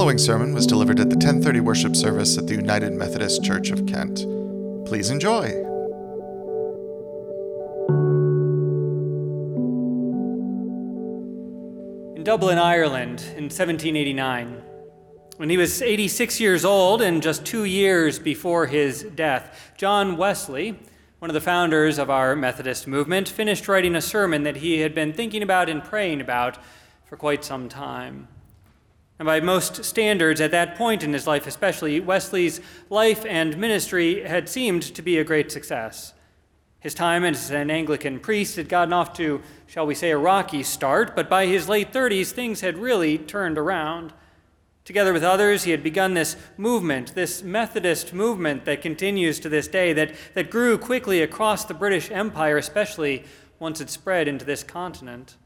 following sermon was delivered at the 1030 worship service at the United Methodist Church of Kent. Please enjoy. In Dublin, Ireland, in 1789, when he was 86 years old and just two years before his death, John Wesley, one of the founders of our Methodist movement, finished writing a sermon that he had been thinking about and praying about for quite some time. And by most standards, at that point in his life especially, Wesley's life and ministry had seemed to be a great success. His time as an Anglican priest had gotten off to, shall we say, a rocky start, but by his late 30s, things had really turned around. Together with others, he had begun this movement, this Methodist movement that continues to this day, that, that grew quickly across the British Empire, especially once it spread into this continent.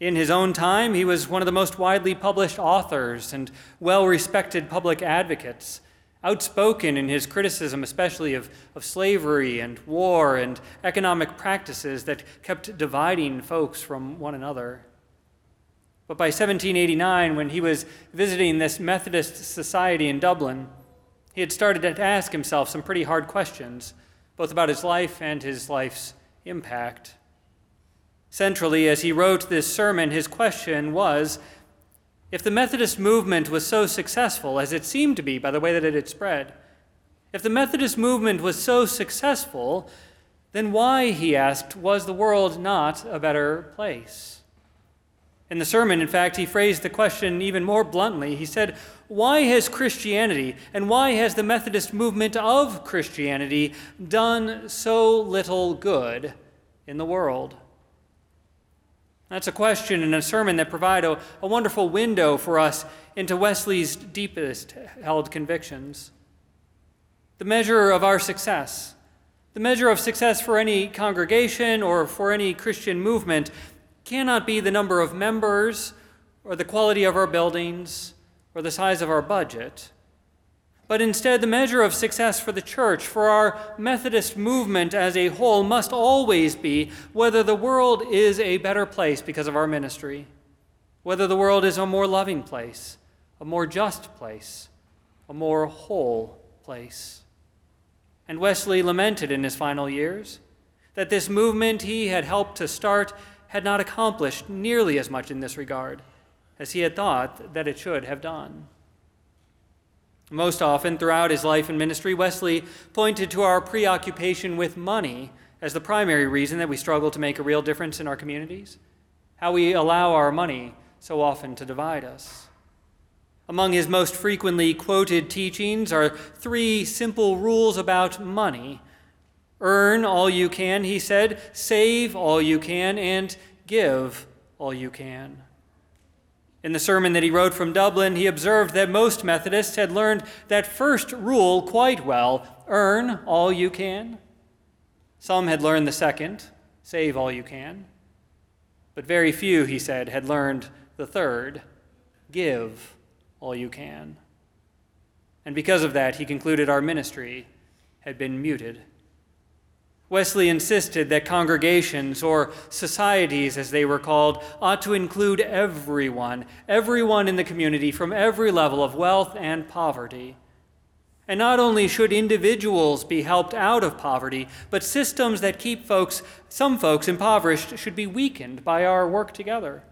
In his own time, he was one of the most widely published authors and well respected public advocates, outspoken in his criticism, especially of, of slavery and war and economic practices that kept dividing folks from one another. But by 1789, when he was visiting this Methodist society in Dublin, he had started to ask himself some pretty hard questions, both about his life and his life's impact. Centrally, as he wrote this sermon, his question was if the Methodist movement was so successful, as it seemed to be by the way that it had spread, if the Methodist movement was so successful, then why, he asked, was the world not a better place? In the sermon, in fact, he phrased the question even more bluntly. He said, Why has Christianity and why has the Methodist movement of Christianity done so little good in the world? That's a question and a sermon that provide a, a wonderful window for us into Wesley's deepest held convictions. The measure of our success, the measure of success for any congregation or for any Christian movement, cannot be the number of members or the quality of our buildings or the size of our budget but instead, the measure of success for the church, for our Methodist movement as a whole, must always be whether the world is a better place because of our ministry, whether the world is a more loving place, a more just place, a more whole place. And Wesley lamented in his final years that this movement he had helped to start had not accomplished nearly as much in this regard as he had thought that it should have done. Most often throughout his life and ministry, Wesley pointed to our preoccupation with money as the primary reason that we struggle to make a real difference in our communities, how we allow our money so often to divide us. Among his most frequently quoted teachings are three simple rules about money earn all you can, he said, save all you can, and give all you can. In the sermon that he wrote from Dublin, he observed that most Methodists had learned that first rule quite well earn all you can. Some had learned the second save all you can. But very few, he said, had learned the third give all you can. And because of that, he concluded our ministry had been muted. Wesley insisted that congregations, or societies as they were called, ought to include everyone, everyone in the community from every level of wealth and poverty. And not only should individuals be helped out of poverty, but systems that keep folks, some folks impoverished, should be weakened by our work together.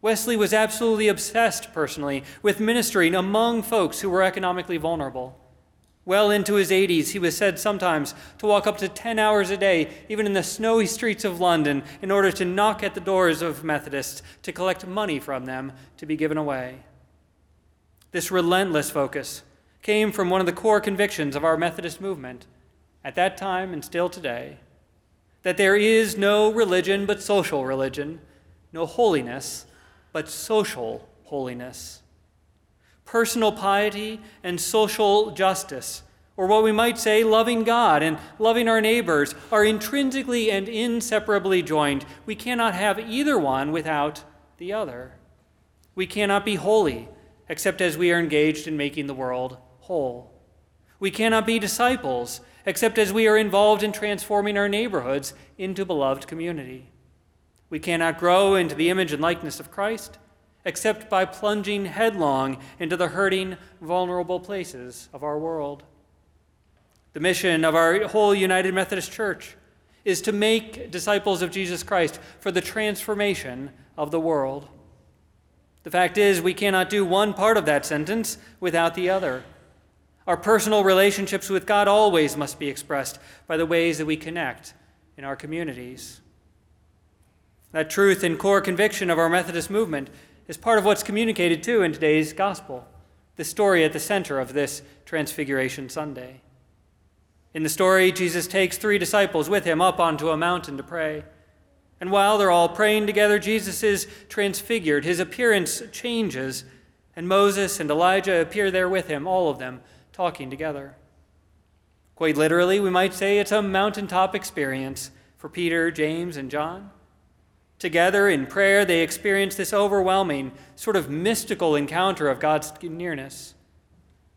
Wesley was absolutely obsessed personally with ministering among folks who were economically vulnerable. Well into his 80s, he was said sometimes to walk up to 10 hours a day, even in the snowy streets of London, in order to knock at the doors of Methodists to collect money from them to be given away. This relentless focus came from one of the core convictions of our Methodist movement at that time and still today that there is no religion but social religion, no holiness but social holiness personal piety and social justice, or what we might say, loving God and loving our neighbors, are intrinsically and inseparably joined. We cannot have either one without the other. We cannot be holy except as we are engaged in making the world whole. We cannot be disciples except as we are involved in transforming our neighborhoods into beloved community. We cannot grow into the image and likeness of Christ except by plunging headlong into the hurting, vulnerable places of our world. The mission of our whole United Methodist Church is to make disciples of Jesus Christ for the transformation of the world. The fact is, we cannot do one part of that sentence without the other. Our personal relationships with God always must be expressed by the ways that we connect in our communities. That truth and core conviction of our Methodist movement is part of what's communicated too in today's gospel, the story at the center of this Transfiguration Sunday. In the story, Jesus takes three disciples with him up onto a mountain to pray. And while they're all praying together, Jesus is transfigured. His appearance changes, and Moses and Elijah appear there with him, all of them talking together. Quite literally, we might say it's a mountaintop experience for Peter, James, and John. Together in prayer, they experience this overwhelming, sort of mystical encounter of God's nearness.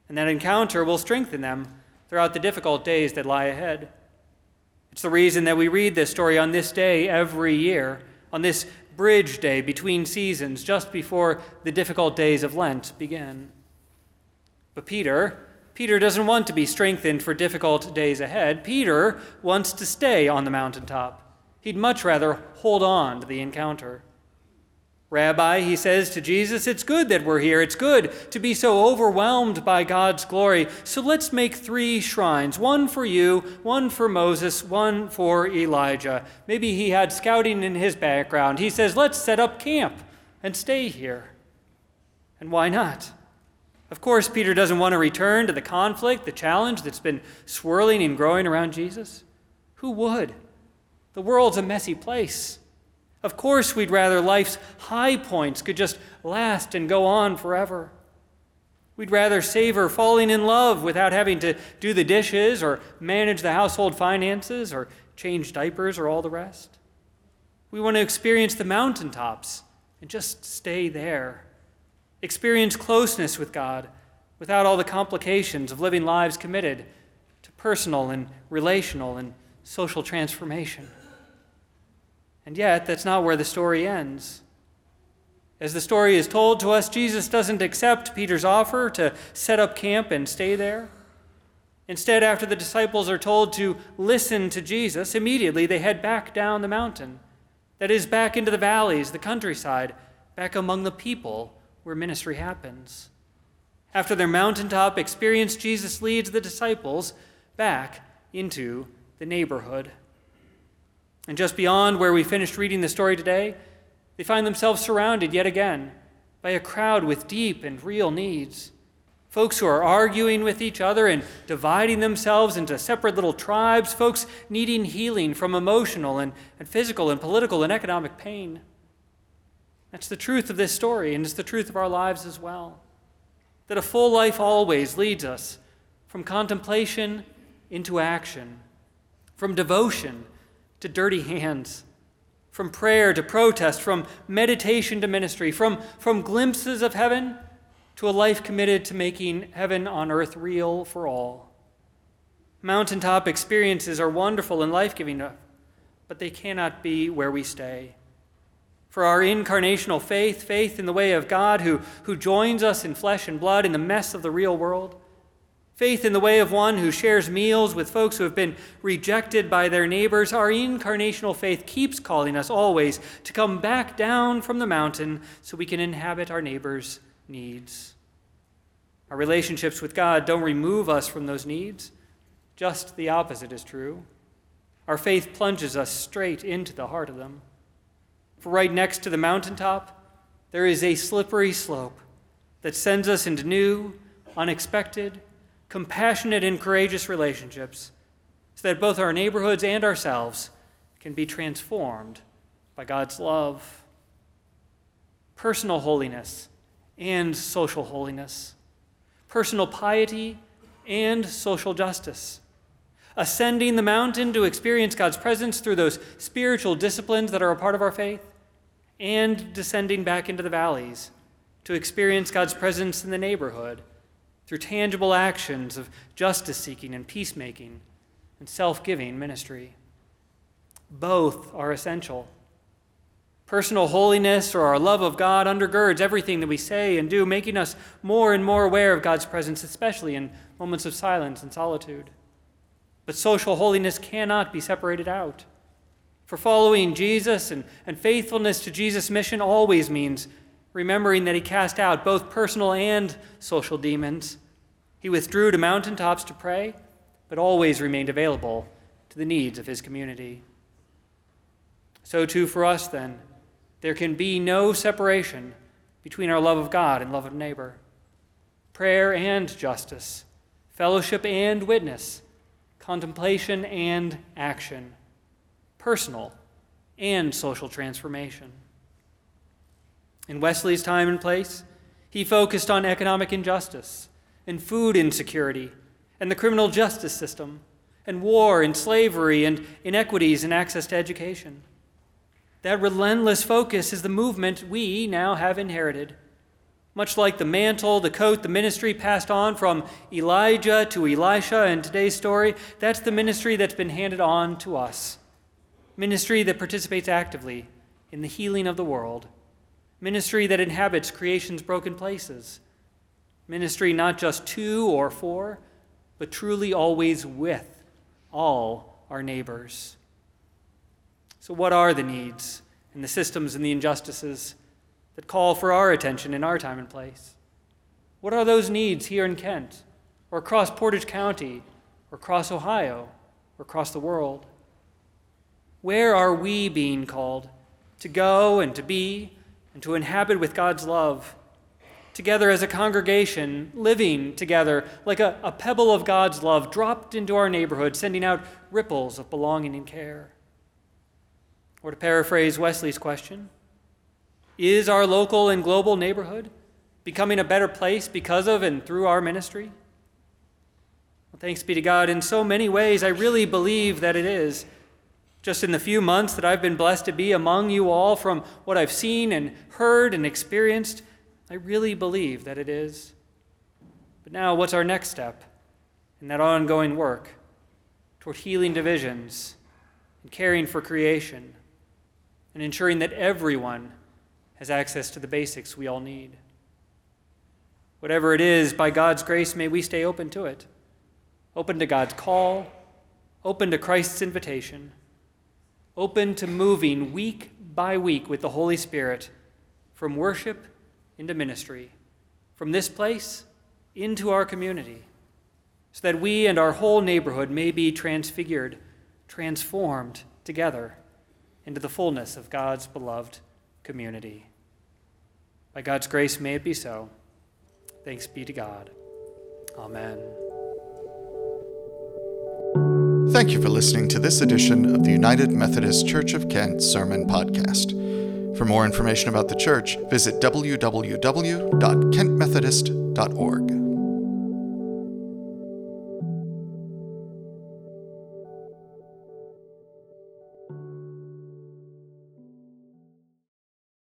And that encounter will strengthen them throughout the difficult days that lie ahead. It's the reason that we read this story on this day every year, on this bridge day between seasons, just before the difficult days of Lent begin. But Peter, Peter doesn't want to be strengthened for difficult days ahead. Peter wants to stay on the mountaintop. He'd much rather hold on to the encounter. Rabbi, he says to Jesus, it's good that we're here. It's good to be so overwhelmed by God's glory. So let's make three shrines one for you, one for Moses, one for Elijah. Maybe he had scouting in his background. He says, let's set up camp and stay here. And why not? Of course, Peter doesn't want to return to the conflict, the challenge that's been swirling and growing around Jesus. Who would? The world's a messy place. Of course, we'd rather life's high points could just last and go on forever. We'd rather savor falling in love without having to do the dishes or manage the household finances or change diapers or all the rest. We want to experience the mountaintops and just stay there. Experience closeness with God without all the complications of living lives committed to personal and relational and social transformation. And yet, that's not where the story ends. As the story is told to us, Jesus doesn't accept Peter's offer to set up camp and stay there. Instead, after the disciples are told to listen to Jesus, immediately they head back down the mountain. That is, back into the valleys, the countryside, back among the people where ministry happens. After their mountaintop experience, Jesus leads the disciples back into the neighborhood. And just beyond where we finished reading the story today, they find themselves surrounded yet again by a crowd with deep and real needs. Folks who are arguing with each other and dividing themselves into separate little tribes, folks needing healing from emotional and, and physical and political and economic pain. That's the truth of this story, and it's the truth of our lives as well. That a full life always leads us from contemplation into action, from devotion to dirty hands, from prayer to protest, from meditation to ministry, from, from glimpses of heaven to a life committed to making heaven on earth real for all. Mountaintop experiences are wonderful and life giving, uh, but they cannot be where we stay. For our incarnational faith, faith in the way of God who, who joins us in flesh and blood in the mess of the real world, Faith in the way of one who shares meals with folks who have been rejected by their neighbors. Our incarnational faith keeps calling us always to come back down from the mountain so we can inhabit our neighbors' needs. Our relationships with God don't remove us from those needs, just the opposite is true. Our faith plunges us straight into the heart of them. For right next to the mountaintop, there is a slippery slope that sends us into new, unexpected, compassionate and courageous relationships so that both our neighborhoods and ourselves can be transformed by God's love. Personal holiness and social holiness, personal piety and social justice. Ascending the mountain to experience God's presence through those spiritual disciplines that are a part of our faith, and descending back into the valleys to experience God's presence in the neighborhood through tangible actions of justice seeking and peacemaking and self giving ministry. Both are essential. Personal holiness or our love of God undergirds everything that we say and do, making us more and more aware of God's presence, especially in moments of silence and solitude. But social holiness cannot be separated out. For following Jesus and, and faithfulness to Jesus' mission always means remembering that he cast out both personal and social demons. He withdrew to mountaintops to pray, but always remained available to the needs of his community. So, too, for us, then, there can be no separation between our love of God and love of neighbor. Prayer and justice, fellowship and witness, contemplation and action, personal and social transformation. In Wesley's time and place, he focused on economic injustice and food insecurity and the criminal justice system and war and slavery and inequities in access to education. That relentless focus is the movement we now have inherited. Much like the mantle, the coat, the ministry passed on from Elijah to Elisha in today's story, that's the ministry that's been handed on to us. Ministry that participates actively in the healing of the world. Ministry that inhabits creation's broken places. Ministry not just to or for, but truly always with all our neighbors. So, what are the needs and the systems and the injustices that call for our attention in our time and place? What are those needs here in Kent, or across Portage County, or across Ohio, or across the world? Where are we being called to go and to be and to inhabit with God's love? Together as a congregation, living together like a, a pebble of God's love dropped into our neighborhood, sending out ripples of belonging and care. Or to paraphrase Wesley's question, is our local and global neighborhood becoming a better place because of and through our ministry? Well, thanks be to God. In so many ways, I really believe that it is. Just in the few months that I've been blessed to be among you all, from what I've seen and heard and experienced, I really believe that it is. But now, what's our next step in that ongoing work toward healing divisions and caring for creation? and ensuring that everyone has access to the basics we all need. Whatever it is, by God's grace, may we stay open to it, open to God's call, open to Christ's invitation, open to moving week by week with the Holy Spirit from worship into ministry, from this place into our community, so that we and our whole neighborhood may be transfigured, transformed together into the fullness of God's beloved community. By God's grace, may it be so. Thanks be to God. Amen. Thank you for listening to this edition of the United Methodist Church of Kent Sermon Podcast. For more information about the church, visit www.kentmethodist.org.